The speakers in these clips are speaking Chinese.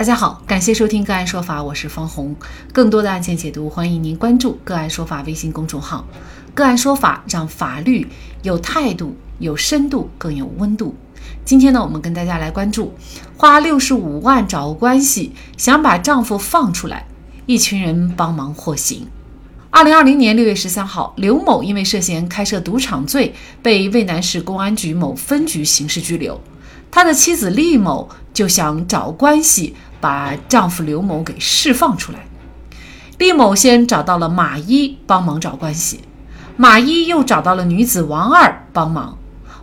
大家好，感谢收听个案说法，我是方红。更多的案件解读，欢迎您关注个案说法微信公众号。个案说法让法律有态度、有深度、更有温度。今天呢，我们跟大家来关注：花六十五万找关系，想把丈夫放出来，一群人帮忙获刑。二零二零年六月十三号，刘某因为涉嫌开设赌场罪，被渭南市公安局某分局刑事拘留。他的妻子厉某就想找关系。把丈夫刘某给释放出来。厉某先找到了马一帮忙找关系，马一又找到了女子王二帮忙，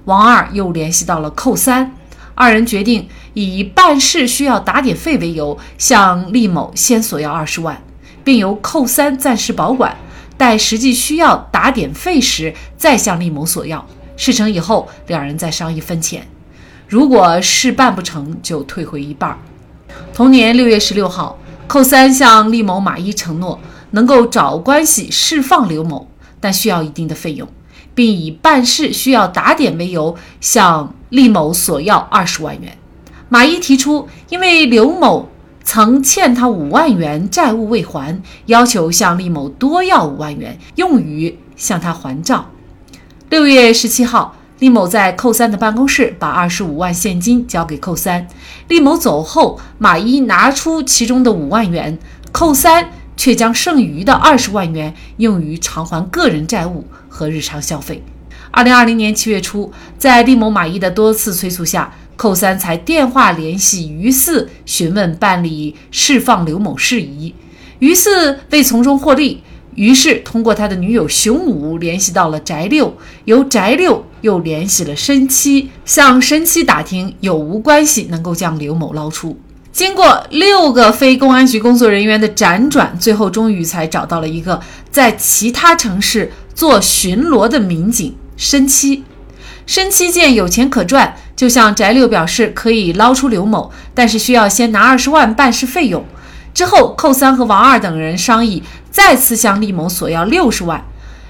王二又联系到了寇三，二人决定以办事需要打点费为由，向厉某先索要二十万，并由寇三暂时保管，待实际需要打点费时再向厉某索要。事成以后，两人再商议分钱，如果事办不成就退回一半。同年六月十六号，寇三向厉某、马一承诺能够找关系释放刘某，但需要一定的费用，并以办事需要打点为由向厉某索要二十万元。马一提出，因为刘某曾欠他五万元债务未还，要求向厉某多要五万元，用于向他还账。六月十七号。李某在寇三的办公室把二十五万现金交给寇三，李某走后，马一拿出其中的五万元，寇三却将剩余的二十万元用于偿还个人债务和日常消费。二零二零年七月初，在李某、马一的多次催促下，寇三才电话联系于四询问办理释放刘某事宜，于四为从中获利。于是，通过他的女友熊五联系到了翟六，由翟六又联系了申七，向申七打听有无关系能够将刘某捞出。经过六个非公安局工作人员的辗转，最后终于才找到了一个在其他城市做巡逻的民警申七。申七见有钱可赚，就向翟六表示可以捞出刘某，但是需要先拿二十万办事费用。之后，寇三和王二等人商议。再次向利某索要六十万，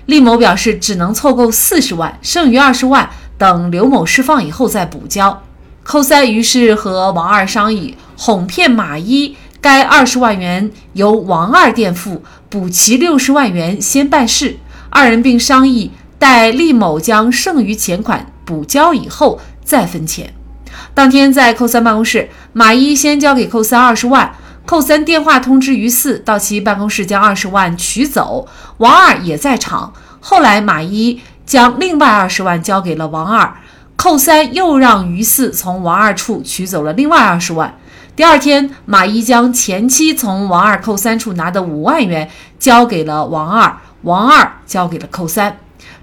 利某表示只能凑够四十万，剩余二十万等刘某释放以后再补交。寇三于是和王二商议，哄骗马一，该二十万元由王二垫付，补齐六十万元先办事。二人并商议，待利某将剩余钱款补交以后再分钱。当天在寇三办公室，马一先交给寇三二十万。寇三电话通知于四到其办公室将二十万取走，王二也在场。后来马一将另外二十万交给了王二，寇三又让于四从王二处取走了另外二十万。第二天，马一将前妻从王二、寇三处拿的五万元交给了王二，王二交给了寇三。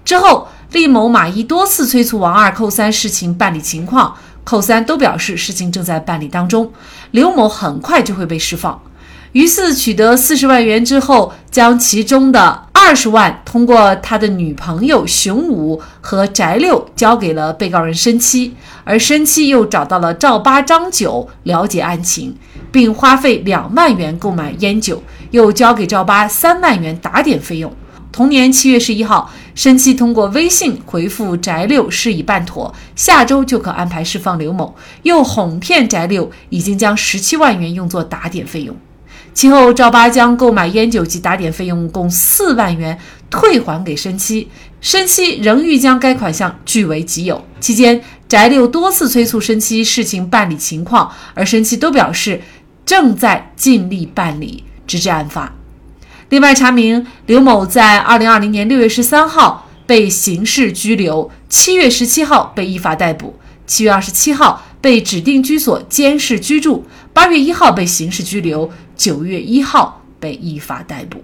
之后，利某、马一多次催促王二、寇三事情办理情况。寇三都表示事情正在办理当中，刘某很快就会被释放。于四取得四十万元之后，将其中的二十万通过他的女朋友熊五和翟六交给了被告人申七，而申七又找到了赵八、张九了解案情，并花费两万元购买烟酒，又交给赵八三万元打点费用。同年七月十一号，申七通过微信回复翟六，事已办妥，下周就可安排释放刘某。又哄骗翟六，已经将十七万元用作打点费用。其后，赵八将购买烟酒及打点费用共四万元退还给申七，申七仍欲将该款项据为己有。期间，翟六多次催促申七事情办理情况，而申七都表示正在尽力办理，直至案发。另外查明，刘某在二零二零年六月十三号被刑事拘留，七月十七号被依法逮捕，七月二十七号被指定居所监视居住，八月一号被刑事拘留，九月一号被依法逮捕。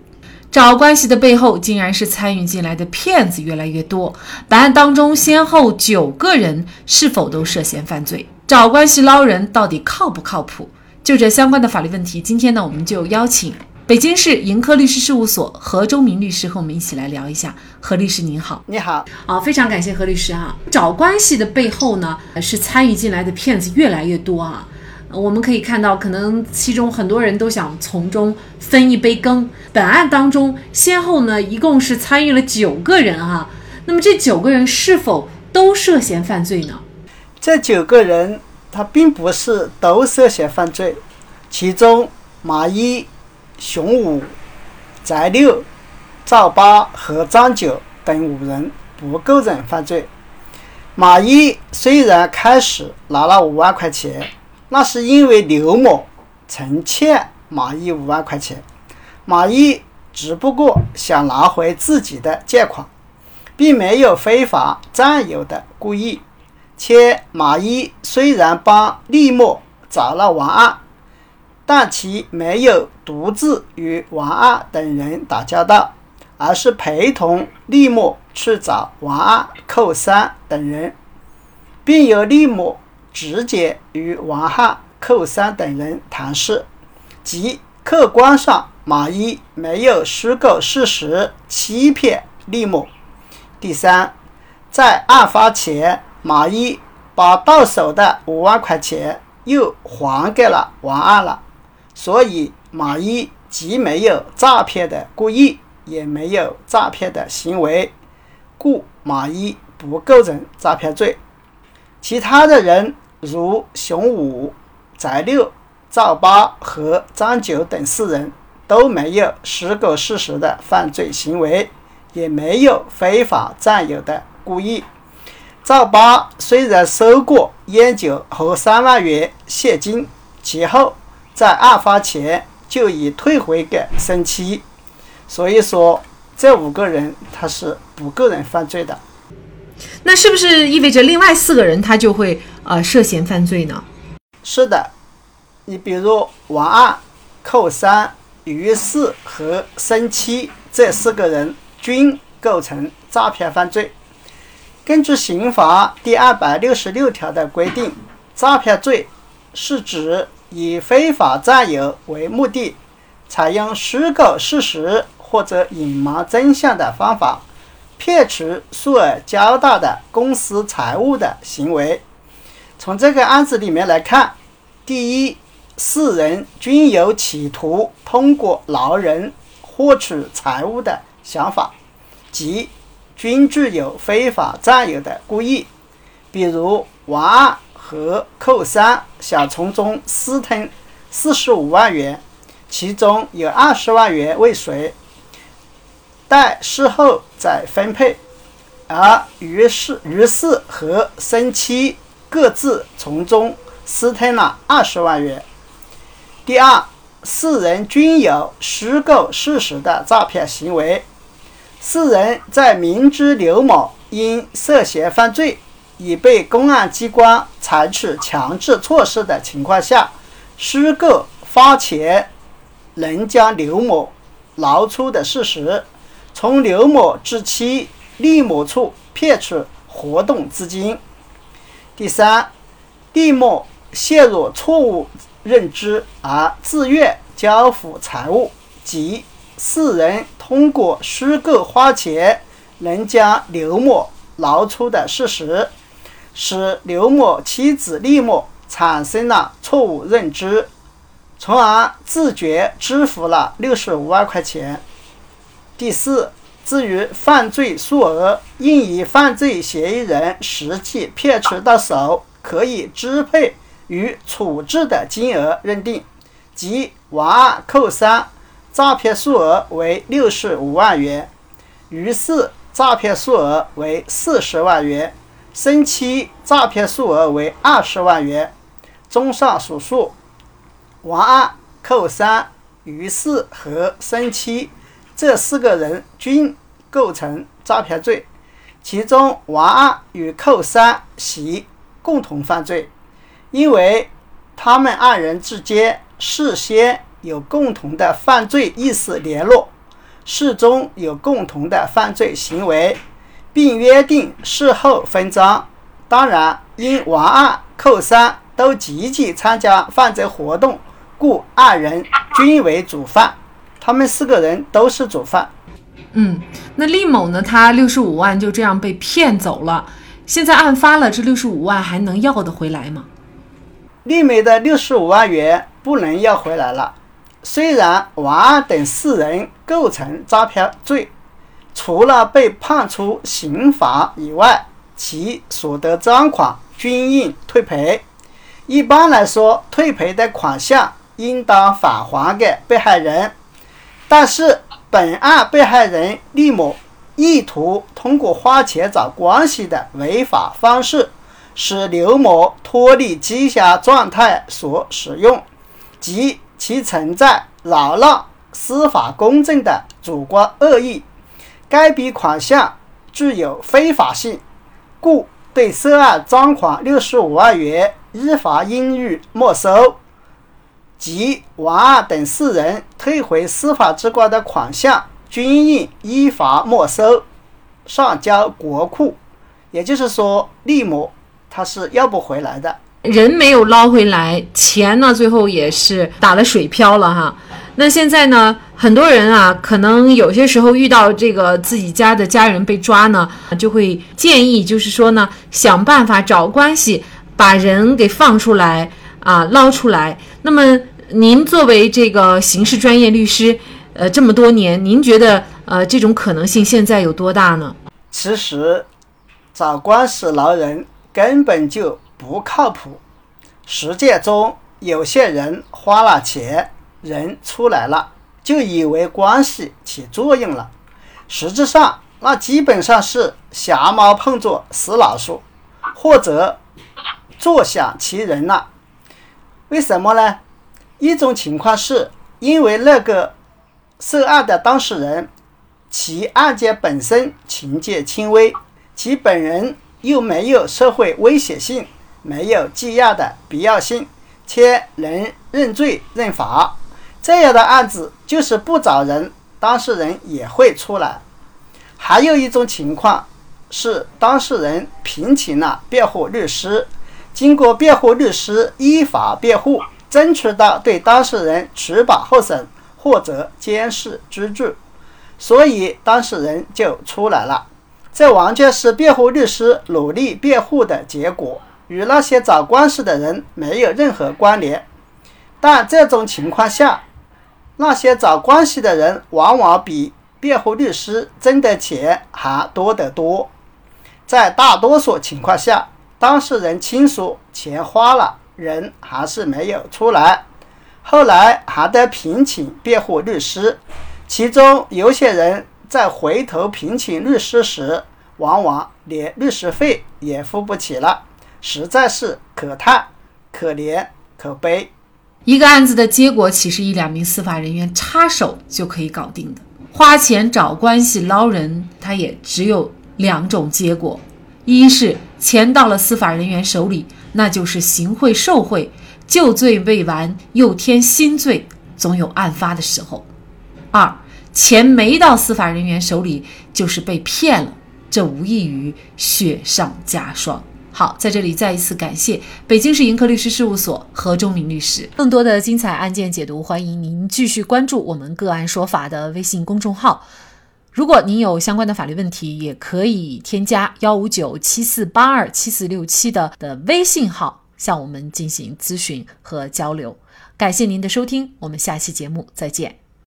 找关系的背后，竟然是参与进来的骗子越来越多。本案当中，先后九个人是否都涉嫌犯罪？找关系捞人到底靠不靠谱？就这相关的法律问题，今天呢，我们就邀请。北京市盈科律师事务所何周明律师和我们一起来聊一下。何律师您好，你好，啊，非常感谢何律师啊。找关系的背后呢，是参与进来的骗子越来越多啊。我们可以看到，可能其中很多人都想从中分一杯羹。本案当中，先后呢一共是参与了九个人哈。那么这九个人是否都涉嫌犯罪呢？这九个人他并不是都涉嫌犯罪。其中马一、熊五、翟六、赵八和张九等五人不构成犯罪。马一虽然开始拿了五万块钱，那是因为刘某曾欠马一五万块钱，马一只不过想拿回自己的借款，并没有非法占有的故意。且马一虽然帮李某找了王二，但其没有独自与王二等人打交道，而是陪同利某去找王二、寇三等人，并由利某直接与王二、寇三等人谈事，即客观上马一没有虚构事实欺骗利某。第三，在案发前。马一把到手的五万块钱又还给了王二了，所以马一既没有诈骗的故意，也没有诈骗的行为，故马一不构成诈骗罪。其他的人如熊五、翟六、赵八和张九等四人都没有虚构事实的犯罪行为，也没有非法占有的故意。赵八虽然收过烟酒和三万元现金，其后在案发前就已退回给申七，所以说这五个人他是不构成犯罪的。那是不是意味着另外四个人他就会呃涉嫌犯罪呢？是的，你比如王二、寇三、于四和申七这四个人均构成诈骗犯罪。根据刑法第二百六十六条的规定，诈骗罪是指以非法占有为目的，采用虚构事实或者隐瞒真相的方法，骗取数额较大的公私财物的行为。从这个案子里面来看，第一，四人均有企图通过劳人获取财物的想法，即。均具有非法占有的故意，比如王二和扣三想从中私吞四十五万元，其中有二十万元未遂，待事后再分配；而于是于四和生七各自从中私吞了二十万元。第二，四人均有虚构事实的诈骗行为。四人在明知刘某因涉嫌犯罪，已被公安机关采取强制措施的情况下，虚构发钱能将刘某捞出的事实，从刘某至妻李某处骗取活动资金。第三，李某陷入错误认知而自愿交付财物，即。四人通过虚构花钱能将刘某捞出的事实，使刘某妻子李某产生了错误认知，从而自觉支付了六十五万块钱。第四，至于犯罪数额，应以犯罪嫌疑人实际骗取到手可以支配与处置的金额认定，即王二扣三。诈骗数额为六十五万元，于是诈骗数额为四十万元，申七诈骗数额为二十万元。综上所述，王二、寇三、于四和申七这四个人均构成诈骗罪，其中王二与寇三系共同犯罪，因为他们二人之间事先。有共同的犯罪意识联络，事中有共同的犯罪行为，并约定事后分赃。当然，因王二、寇三都积极参加犯罪活动，故二人均为主犯。他们四个人都是主犯。嗯，那厉某呢？他六十五万就这样被骗走了。现在案发了，这六十五万还能要得回来吗？厉美的六十五万元不能要回来了。虽然王二等四人构成诈骗罪，除了被判处刑罚以外，其所得赃款均应退赔。一般来说，退赔的款项应当返还给被害人。但是本案被害人李某意图通过花钱找关系的违法方式，使刘某脱离羁押状态所使用，及其存在扰乱司法公正的主观恶意。该笔款项具有非法性，故对涉案赃款六十五万元依法应予没收。及王二等四人退回司法机关的款项，均应依法没收，上交国库。也就是说，利某他是要不回来的，人没有捞回来，钱呢最后也是打了水漂了哈。那现在呢，很多人啊，可能有些时候遇到这个自己家的家人被抓呢，就会建议，就是说呢，想办法找关系把人给放出来啊，捞出来。那么您作为这个刑事专业律师，呃，这么多年，您觉得呃这种可能性现在有多大呢？其实找关系捞人根本就不靠谱。实践中，有些人花了钱，人出来了，就以为关系起作用了，实质上那基本上是瞎猫碰着死老鼠，或者坐享其人了。为什么呢？一种情况是因为那个涉案的当事人，其案件本身情节轻微，其本人又没有社会危险性，没有羁押的必要性，且能认罪认罚，这样的案子就是不找人，当事人也会出来。还有一种情况是当事人聘请了辩护律师，经过辩护律师依法辩护。争取到对当事人取保候审或者监视居住，所以当事人就出来了。这完全是辩护律师努力辩护的结果，与那些找关系的人没有任何关联。但这种情况下，那些找关系的人往往比辩护律师挣的钱还多得多。在大多数情况下，当事人亲属钱花了。人还是没有出来，后来还得聘请辩护律师，其中有些人在回头聘请律师时，往往连律师费也付不起了，实在是可叹、可怜、可悲。一个案子的结果，岂是一两名司法人员插手就可以搞定的？花钱找关系捞人，它也只有两种结果：一是钱到了司法人员手里。那就是行贿受贿，旧罪未完又添新罪，总有案发的时候。二，钱没到司法人员手里，就是被骗了，这无异于雪上加霜。好，在这里再一次感谢北京市盈科律师事务所何忠明律师。更多的精彩案件解读，欢迎您继续关注我们个案说法的微信公众号。如果您有相关的法律问题，也可以添加幺五九七四八二七四六七的的微信号向我们进行咨询和交流。感谢您的收听，我们下期节目再见。